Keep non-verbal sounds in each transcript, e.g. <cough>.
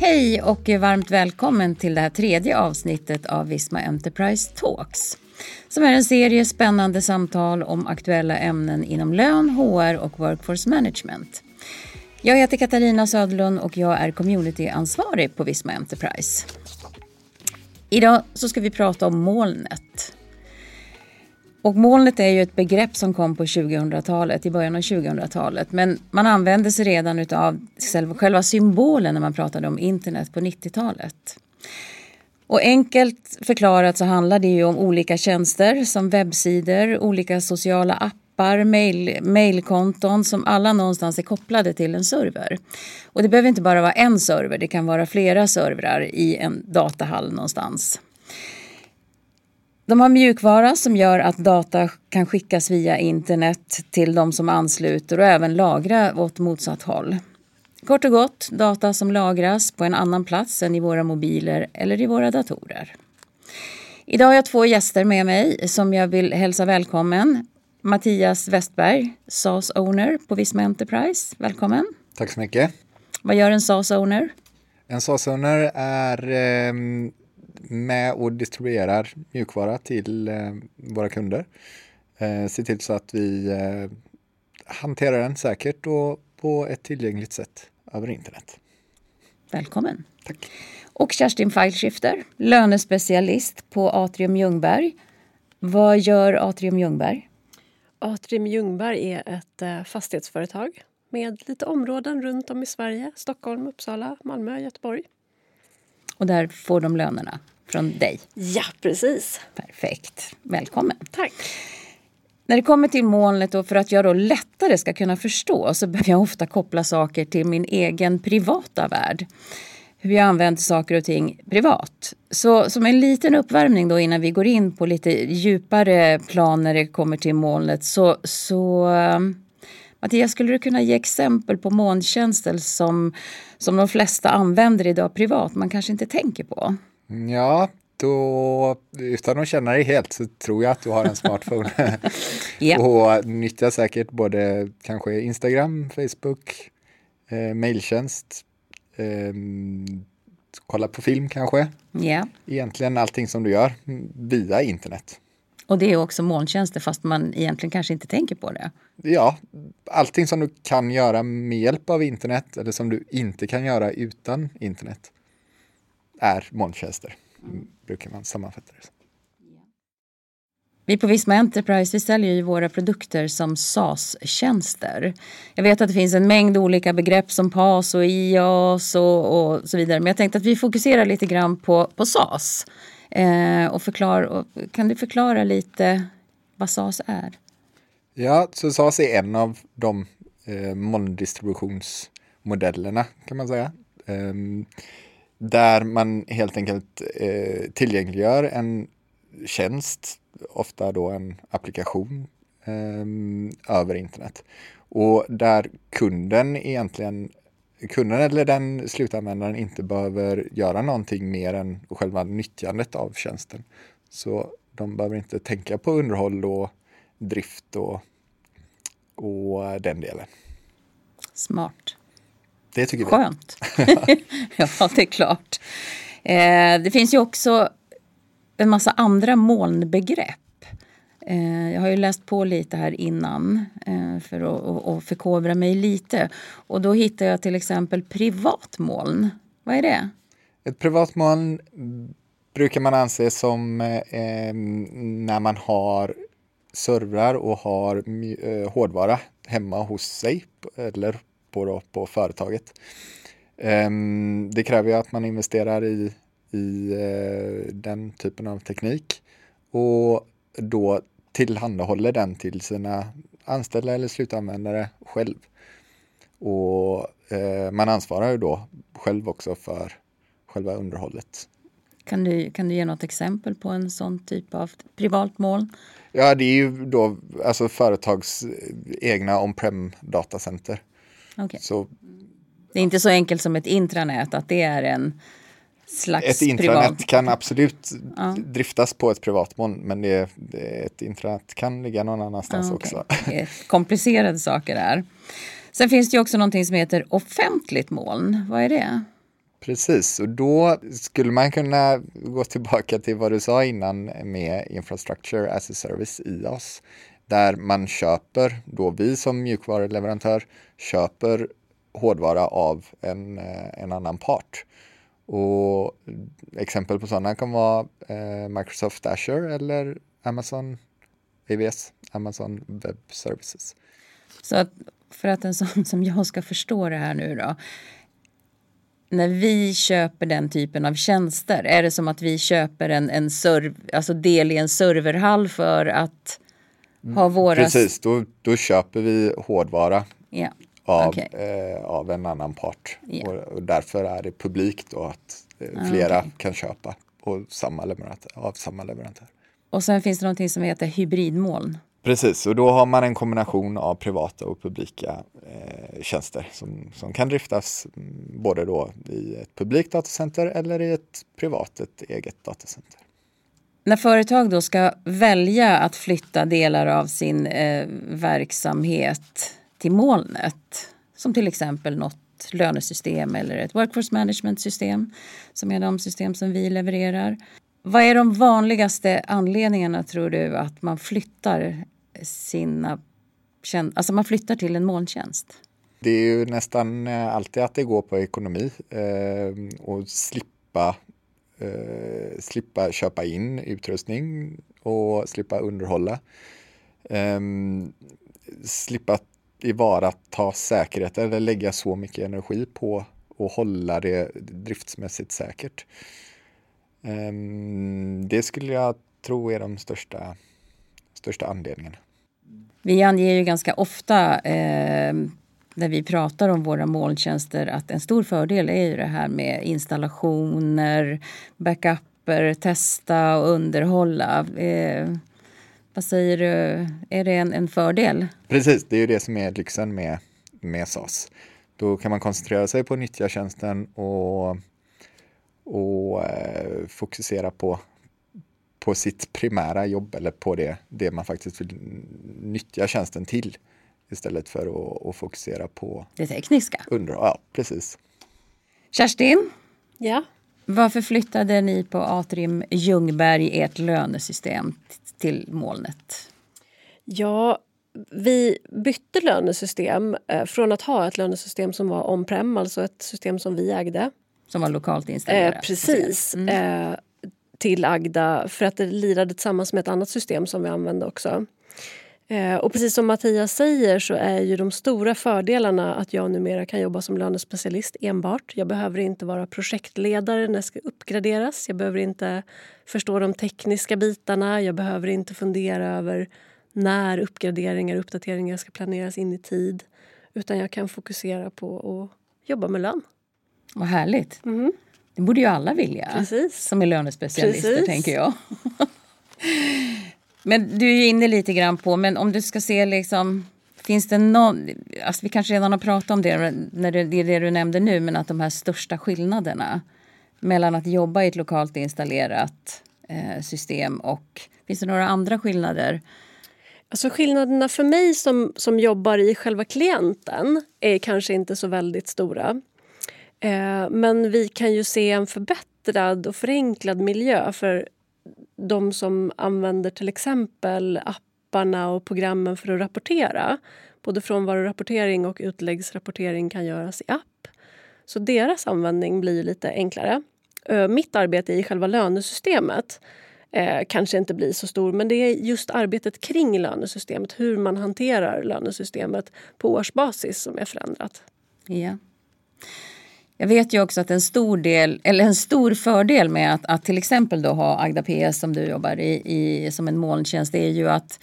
Hej och varmt välkommen till det här tredje avsnittet av Visma Enterprise Talks. Som är en serie spännande samtal om aktuella ämnen inom lön, HR och workforce management. Jag heter Katarina Södlund och jag är communityansvarig på Visma Enterprise. Idag så ska vi prata om molnet. Och molnet är ju ett begrepp som kom på 2000-talet, i början av 2000-talet. Men man använde sig redan av själva symbolen när man pratade om internet på 90-talet. Och enkelt förklarat så handlar det ju om olika tjänster som webbsidor, olika sociala appar, mail, mailkonton som alla någonstans är kopplade till en server. Och det behöver inte bara vara en server, det kan vara flera servrar i en datahall någonstans. De har mjukvara som gör att data kan skickas via internet till de som ansluter och även lagra åt motsatt håll. Kort och gott, data som lagras på en annan plats än i våra mobiler eller i våra datorer. Idag har jag två gäster med mig som jag vill hälsa välkommen. Mattias Westberg, SAS Owner på Visma Enterprise. Välkommen! Tack så mycket! Vad gör en SAS Owner? En SAS Owner är eh, med och distribuerar mjukvara till eh, våra kunder. Eh, ser till så att vi eh, hanterar den säkert och på ett tillgängligt sätt över internet. Välkommen! Tack! Och Kerstin Fileshifter, lönespecialist på Atrium Ljungberg. Vad gör Atrium Ljungberg? Atrium Ljungberg är ett fastighetsföretag med lite områden runt om i Sverige. Stockholm, Uppsala, Malmö, Göteborg. Och där får de lönerna från dig? Ja, precis. Perfekt. Välkommen. Tack. När det kommer till molnet och för att jag då lättare ska kunna förstå så behöver jag ofta koppla saker till min egen privata värld. Hur jag använder saker och ting privat. Så som en liten uppvärmning då innan vi går in på lite djupare plan när det kommer till molnet så, så Mattias, skulle du kunna ge exempel på molntjänster som, som de flesta använder idag privat, man kanske inte tänker på? Ja, då, utan att känna dig helt så tror jag att du har en smartphone. <laughs> yeah. och nyttjar säkert både kanske Instagram, Facebook, eh, mailtjänst, eh, kolla på film kanske. Yeah. Egentligen allting som du gör via internet. Och det är också molntjänster fast man egentligen kanske inte tänker på det. Ja, allting som du kan göra med hjälp av internet eller som du inte kan göra utan internet är molntjänster, mm. brukar man sammanfatta det vi på Visma Enterprise vi säljer ju våra produkter som SaaS-tjänster. Jag vet att det finns en mängd olika begrepp som PAS och IAS och, och så vidare. Men jag tänkte att vi fokuserar lite grann på, på SaaS. Eh, och förklar, och, kan du förklara lite vad SAS är? Ja, så SAS är en av de eh, molndistributionsmodellerna kan man säga. Eh, där man helt enkelt eh, tillgängliggör en tjänst, ofta då en applikation eh, över internet. Och där kunden egentligen kunden eller den slutanvändaren inte behöver göra någonting mer än själva nyttjandet av tjänsten. Så de behöver inte tänka på underhåll och drift och, och den delen. Smart. Det tycker vi. Skönt. <laughs> ja, det är klart. Eh, det finns ju också en massa andra molnbegrepp. Eh, jag har ju läst på lite här innan eh, för att förkovra mig lite. Och då hittar jag till exempel privatmoln. Vad är det? Ett privatmoln brukar man anse som eh, när man har servrar och har eh, hårdvara hemma hos sig eller på, då, på företaget. Eh, det kräver ju att man investerar i, i eh, den typen av teknik och då tillhandahåller den till sina anställda eller slutanvändare själv. Och eh, man ansvarar ju då själv också för själva underhållet. Kan du, kan du ge något exempel på en sån typ av privat moln? Ja, det är ju då alltså företags egna on-prem datacenter. Okay. Så, det är inte så enkelt som ett intranät, att det är en slags Ett intranät privat... kan absolut ja. driftas på ett privatmoln, men det, det, ett intranät kan ligga någon annanstans ja, okay. också. <laughs> komplicerade saker där. Sen finns det ju också någonting som heter offentligt moln. Vad är det? Precis, och då skulle man kunna gå tillbaka till vad du sa innan med Infrastructure as a Service, IAS, där man köper, då vi som mjukvaruleverantör köper hårdvara av en, eh, en annan part. Och exempel på sådana kan vara eh, Microsoft Azure eller Amazon AWS, Amazon Web Services. Så att för att en sån <laughs> som jag ska förstå det här nu då. När vi köper den typen av tjänster, är det som att vi köper en, en serv, alltså del i en serverhall för att ha våra... Precis, då, då köper vi hårdvara Ja. Av, Okej. eh, av en annan part. Ja. Och, och därför är det publikt då att eh, Ah, flera okej. kan köpa på samma leverantör, av samma leverantör. Och sen finns det någonting som heter hybridmoln. Precis, och då har man en kombination av privata och publika eh, tjänster som, som kan driftas mm, både då i ett publikt datacenter eller i ett privat, ett eget datacenter. När företag då ska välja att flytta delar av sin eh, verksamhet till molnet, som till exempel något lönesystem eller ett workforce management system, som är de system som vi levererar. Vad är de vanligaste anledningarna tror du att man flyttar sina alltså man flyttar till en molntjänst? Det är ju nästan eh, alltid att det går på ekonomi eh, och slippa, eh, slippa köpa in utrustning och slippa underhålla. Eh, slippa tillvarata säkerhet eller lägga så mycket energi på att hålla det driftsmässigt säkert. Ehm, det skulle jag tro är de största, största anledningarna. Vi anger ju ganska ofta eh, när vi pratar om våra molntjänster att en stor fördel är ju det här med installationer, backuper, testa och underhålla. Eh, vad säger du, är det en, en fördel? Precis, det är ju det som är lyxen med, med SAS. Då kan man koncentrera sig på att nyttja tjänsten och, och eh, fokusera på, på sitt primära jobb eller på det, det man faktiskt vill nyttja tjänsten till istället för att, att fokusera på Det tekniska. underhåll. Ja, precis. Kerstin, Ja. Varför flyttade ni på Atrium Ljungberg ert lönesystem till molnet? Ja, vi bytte lönesystem eh, från att ha ett lönesystem som var on-prem, alltså ett system som vi ägde, Som var lokalt installerat? eh, precis, eh, till Agda för att det lirade tillsammans med ett annat system som vi använde också. Eh, och precis som Mattias säger så är ju de stora fördelarna att jag numera kan jobba som lönespecialist enbart. Jag behöver inte vara projektledare när det ska uppgraderas. Jag behöver inte förstå de tekniska bitarna. Jag behöver inte fundera över när uppgraderingar och uppdateringar ska planeras in i tid. Utan jag kan fokusera på att jobba med lön. Vad härligt. Det borde ju alla vilja. Precis. Som är lönespecialister, Precis. tänker jag. <laughs> men du är inne lite grann på, men om du ska se liksom... Finns det någon... Alltså vi kanske redan har pratat om det, när det, det är det du nämnde nu, men att de här största skillnaderna mellan att jobba i ett lokalt installerat eh, system och... Finns det några andra skillnader? Alltså skillnaderna för mig som, som jobbar i själva klienten är kanske inte så väldigt stora. Eh, men vi kan ju se en förbättrad och förenklad miljö för de som använder till exempel apparna och programmen för att rapportera. Både frånvarorapportering och utläggsrapportering kan göras i app. Så deras användning blir lite enklare. Mitt arbete i själva lönesystemet eh, kanske inte blir så stor men det är just arbetet kring lönesystemet, hur man hanterar lönesystemet på årsbasis som är förändrat. Ja. Jag vet ju också att en stor del, eller en stor fördel med att, att till exempel då ha Agda PS som du jobbar i, i som en molntjänst är ju att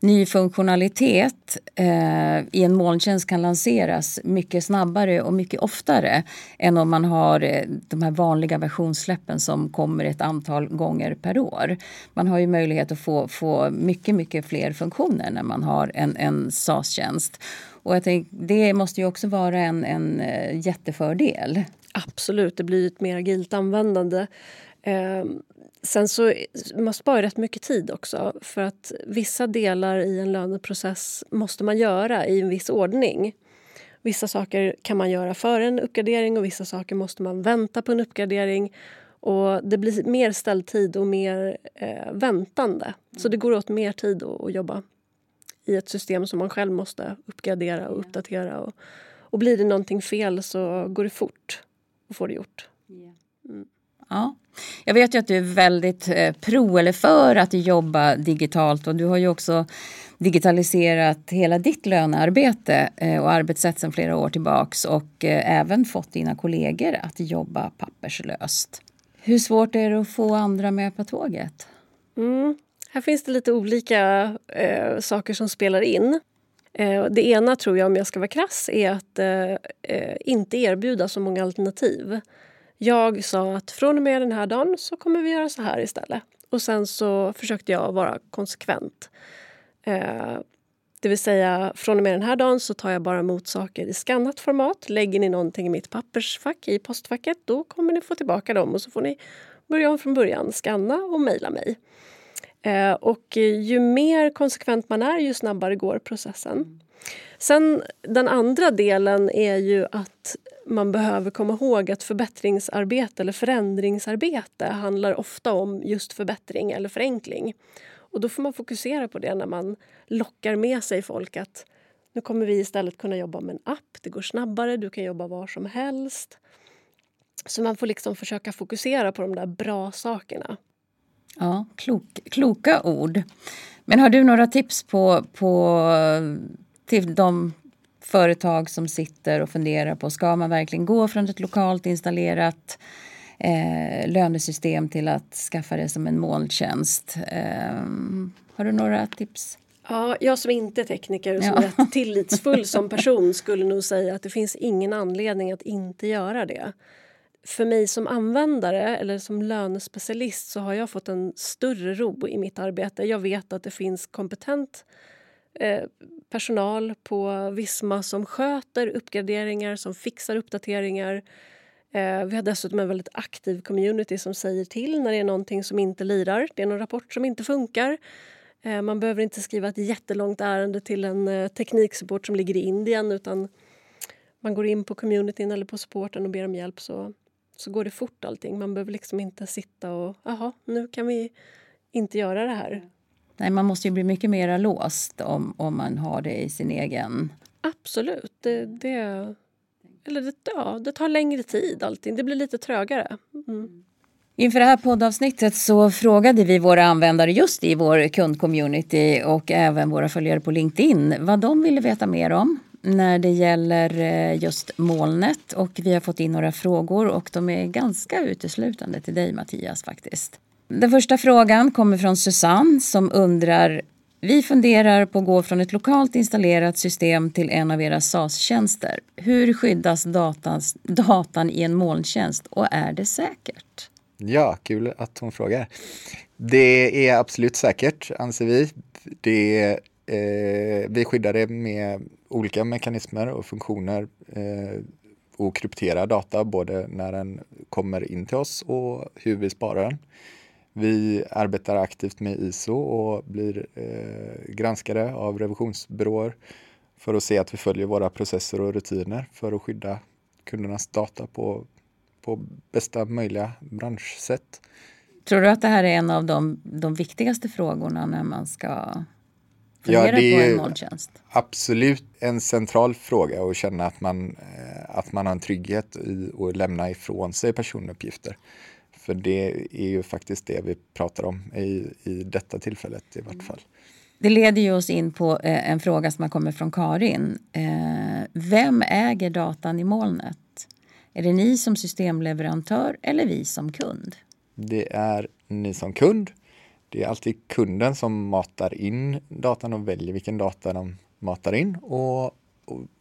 ny funktionalitet eh, i en molntjänst kan lanseras mycket snabbare och mycket oftare än om man har eh, de här vanliga versionssläppen som kommer ett antal gånger per år. Man har ju möjlighet att få, få mycket, mycket fler funktioner när man har en, en SAS-tjänst. Och jag tänk, det måste ju också vara en, en eh, jättefördel. Absolut, det blir ett mer agilt användande. Eh, sen så man sparar rätt mycket tid också för att vissa delar i en löneprocess måste man göra i en viss ordning. Vissa saker kan man göra före en uppgradering och vissa saker måste man vänta på en uppgradering. Och Det blir mer ställtid och mer eh, väntande. Så det går åt mer tid att, att jobba i ett system som man själv måste uppgradera och uppdatera. Och, och blir det någonting fel så går det fort att få det gjort. Yeah. Ja. Jag vet ju att du är väldigt eh, pro eller för att jobba digitalt och du har ju också digitaliserat hela ditt lönearbete eh, och arbetssätt sedan flera år tillbaks och eh, även fått dina kollegor att jobba papperslöst. Hur svårt är det att få andra med på tåget? Mm. Här finns det lite olika eh, saker som spelar in. Eh, det ena tror jag, om jag ska vara krass, är att eh, inte erbjuda så många alternativ. Jag sa att från och med den här dagen så kommer vi göra så här istället. Och sen så försökte jag vara konsekvent. Eh, det vill säga, från och med den här dagen så tar jag bara emot saker i skannat format. Lägger ni någonting i mitt pappersfack, i postfacket, då kommer ni få tillbaka dem och så får ni börja om från början, skanna och mejla mig. Eh, och ju mer konsekvent man är, ju snabbare går processen. Sen den andra delen är ju att man behöver komma ihåg att förbättringsarbete eller förändringsarbete handlar ofta om just förbättring eller förenkling. Och då får man fokusera på det när man lockar med sig folk att nu kommer vi istället kunna jobba med en app, det går snabbare, du kan jobba var som helst. Så man får liksom försöka fokusera på de där bra sakerna. Ja, klok, kloka ord. Men har du några tips på, på till de företag som sitter och funderar på ska man verkligen gå från ett lokalt installerat eh, lönesystem till att skaffa det som en molntjänst? Eh, har du några tips? Ja, jag som inte är tekniker och som ja. är tillitsfull som <laughs> person skulle nog säga att det finns ingen anledning att inte göra det för mig som användare eller som lönespecialist så har jag fått en större ro i mitt arbete. Jag vet att det finns kompetent Eh, personal på Visma som sköter uppgraderingar, som fixar uppdateringar. Eh, vi har dessutom en väldigt aktiv community som säger till när det är någonting som inte lirar. Det är någon rapport som inte funkar. Eh, man behöver inte skriva ett jättelångt ärende till en tekniksupport som ligger i Indien utan man går in på communityn eller på supporten och ber om hjälp så så går det fort allting. Man behöver liksom inte sitta och jaha, nu kan vi inte göra det här. Mm. Nej, man måste ju bli mycket mer låst om, om man har det i sin egen... Absolut. Det, det, eller det, ja, det tar längre tid allting. Det blir lite trögare. Mm. Inför det här poddavsnittet så frågade vi våra användare just i vår kundcommunity och även våra följare på LinkedIn vad de ville veta mer om när det gäller eh, just molnet och vi har fått in några frågor och de är ganska uteslutande till dig Mattias faktiskt. Den första frågan kommer från Susanne som undrar vi funderar på att gå från ett lokalt installerat system till en av era SAS-tjänster. Hur skyddas datans, datan i en molntjänst och är det säkert? Ja, kul att hon frågar. Det är absolut säkert, anser vi. Det eh, vi skyddar det med olika mekanismer och funktioner eh, och krypterar data både när den kommer in till oss och hur vi sparar den. Vi arbetar aktivt med ISO och blir eh, granskade av revisionsbyråer för att se att vi följer våra processer och rutiner för att skydda kundernas data på, på bästa möjliga branschsätt. Tror du att det här är en av de, de viktigaste frågorna när man ska ja, det på en molntjänst? Absolut en central fråga att känna att man, eh, att man har en trygghet i att lämna ifrån sig personuppgifter. För det är ju faktiskt det vi pratar om i, i detta tillfället i vart fall. Det leder ju oss in på eh, en fråga som har kommit från Karin. Eh, vem äger datan i molnet? Är det ni som systemleverantör eller vi som kund? Det är ni som kund det är alltid kunden som matar in datan och väljer vilken data de matar in och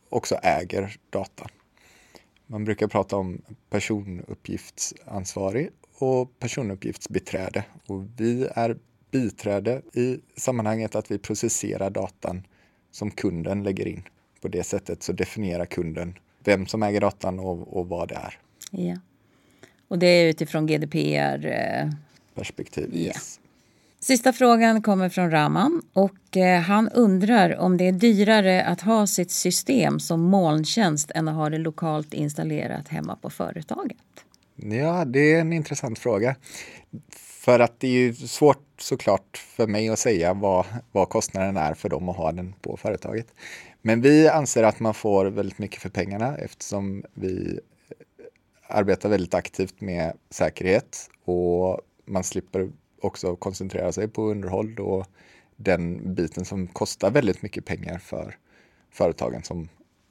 också äger datan. Man brukar prata om personuppgiftsansvarig och personuppgiftsbiträde. Och vi är biträde i sammanhanget att vi processerar datan som kunden lägger in. På det sättet så definierar kunden vem som äger datan och, och vad det är. Ja. Och det är utifrån GDPR? Eh... Perspektiv, yes. Sista frågan kommer från Raman och eh, han undrar om det är dyrare att ha sitt system som molntjänst än att ha det lokalt installerat hemma på företaget. Ja, det är en intressant fråga. För att det är ju svårt såklart för mig att säga vad, vad kostnaden är för dem att ha den på företaget. Men vi anser att man får väldigt mycket för pengarna eftersom vi eh, arbetar väldigt aktivt med säkerhet och man slipper också koncentrera sig på underhåll och den biten som kostar väldigt mycket pengar för företagen som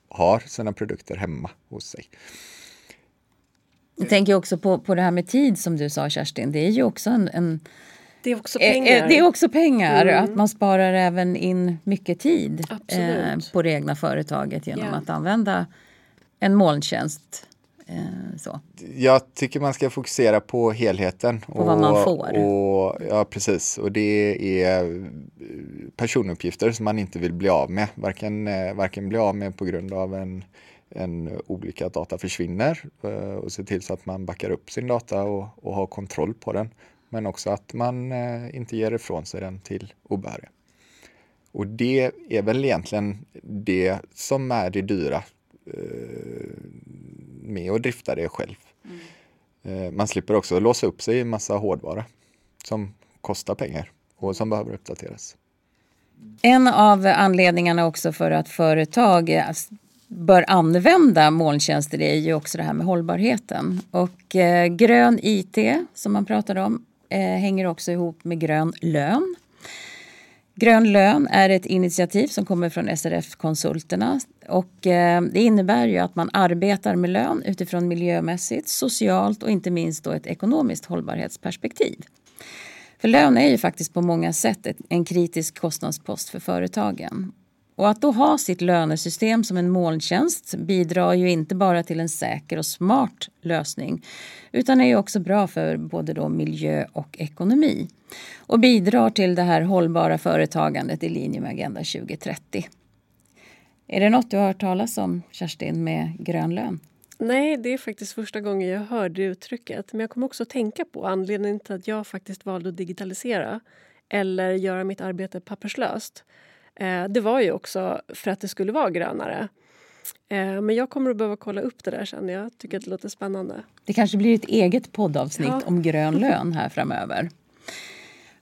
har sina produkter hemma hos sig. Jag tänker också på, på det här med tid som du sa Kerstin. Det är ju också en, en det är också pengar. Det är också pengar. Mm. Att man sparar även in mycket tid eh, på det egna företaget genom yeah. att använda en molntjänst. Eh, så. Jag tycker man ska fokusera på helheten. På och, vad man får. Och, ja, precis. Och det är personuppgifter som man inte vill bli av med. Varken, eh, varken bli av med på grund av en en olycka att data försvinner eh, och se till så att man backar upp sin data och, och har kontroll på den. Men också att man eh, inte ger ifrån sig den till obehöriga. Och det är väl egentligen det som är det dyra eh, med att drifta det själv. Mm. Man slipper också låsa upp sig i massa hårdvara som kostar pengar och som behöver uppdateras. En av anledningarna också för att företag bör använda molntjänster är ju också det här med hållbarheten. Och eh, grön IT som man pratar om eh, hänger också ihop med grön lön. Grön lön är ett initiativ som kommer från SRF-konsulterna och eh, det innebär ju att man arbetar med lön utifrån miljömässigt, socialt och inte minst då ett ekonomiskt hållbarhetsperspektiv. För lön är ju faktiskt på många sätt en kritisk kostnadspost för företagen. Och att då ha sitt lönesystem som en molntjänst bidrar ju inte bara till en säker och smart lösning utan är ju också bra för både då miljö och ekonomi och bidrar till det här hållbara företagandet i linje med Agenda 2030. Är det något du har hört talas om, Kerstin, med grön lön? Nej, det är faktiskt första gången jag hör det uttrycket. Men jag kommer också att tänka på anledningen till att jag faktiskt valde att digitalisera eller göra mitt arbete papperslöst det var ju också för att det skulle vara grönare. Eh, men jag kommer att behöva kolla upp det där sen. Jag tycker att det låter spännande. Det kanske blir ett eget poddavsnitt ja. om grön lön här framöver.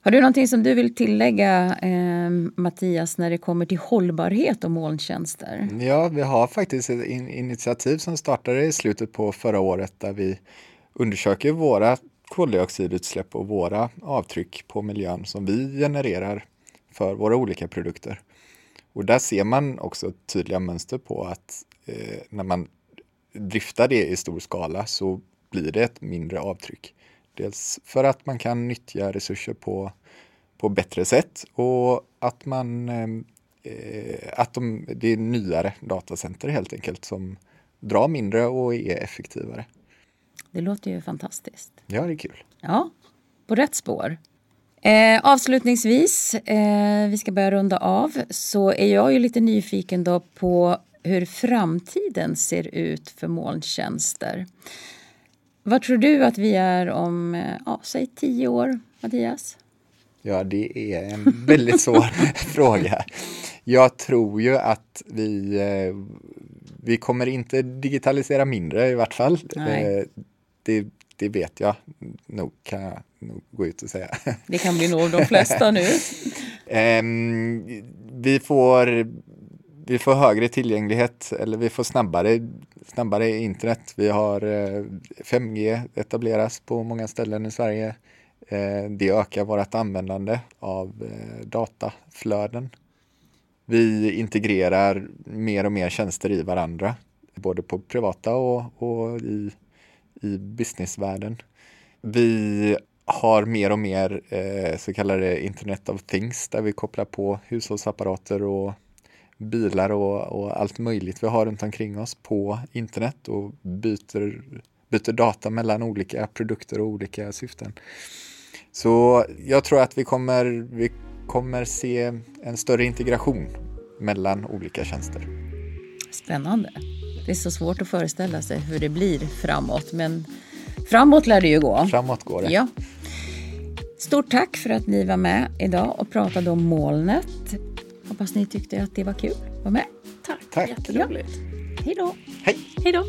Har du någonting som du vill tillägga, eh, Mattias, när det kommer till hållbarhet och molntjänster? Ja, vi har faktiskt ett in initiativ som startade i slutet på förra året där vi undersöker våra koldioxidutsläpp och våra avtryck på miljön som vi genererar för våra olika produkter. Och där ser man också tydliga mönster på att eh, när man driftar det i stor skala så blir det ett mindre avtryck. Dels för att man kan nyttja resurser på, på bättre sätt och att man eh, att de, det är nyare datacenter helt enkelt som drar mindre och är effektivare. Det låter ju fantastiskt. Ja, det är kul. Ja, på rätt spår. Eh, avslutningsvis, eh, vi ska börja runda av, så är jag ju lite nyfiken då på hur framtiden ser ut för molntjänster. Vad tror du att vi är om, eh, ja, säg tio år, Mattias? Ja, det är en väldigt svår <laughs> fråga. Jag tror ju att vi, eh, vi kommer inte digitalisera mindre i vart fall. Nej. Eh, det, det vet jag nog kan jag nog gå ut och säga. <laughs> Det kan bli nog de flesta nu. um, <laughs> vi, får, vi får högre tillgänglighet eller vi får snabbare, snabbare internet. Vi har 5G eh, etableras på många ställen i Sverige. Uh, det ökar vårt användande av uh, dataflöden. Vi integrerar mer och mer tjänster i varandra, både på privata och, och i i businessvärlden. Vi har mer och mer eh, så kallade Internet of Things där vi kopplar på hushållsapparater och bilar och, och, allt möjligt vi har runt omkring oss på internet och byter, byter data mellan olika produkter och olika syften. Så jag tror att vi kommer, vi kommer se en större integration mellan olika tjänster. Spännande. Det är så svårt att föreställa sig hur det blir framåt, men framåt lär det ju gå. Framåt går det. Ja. Stort tack för att ni var med idag och pratade om molnet. Hoppas ni tyckte att det var kul att vara med. Tack, Tack. jätteroligt. Hej då! Hej! Hej då!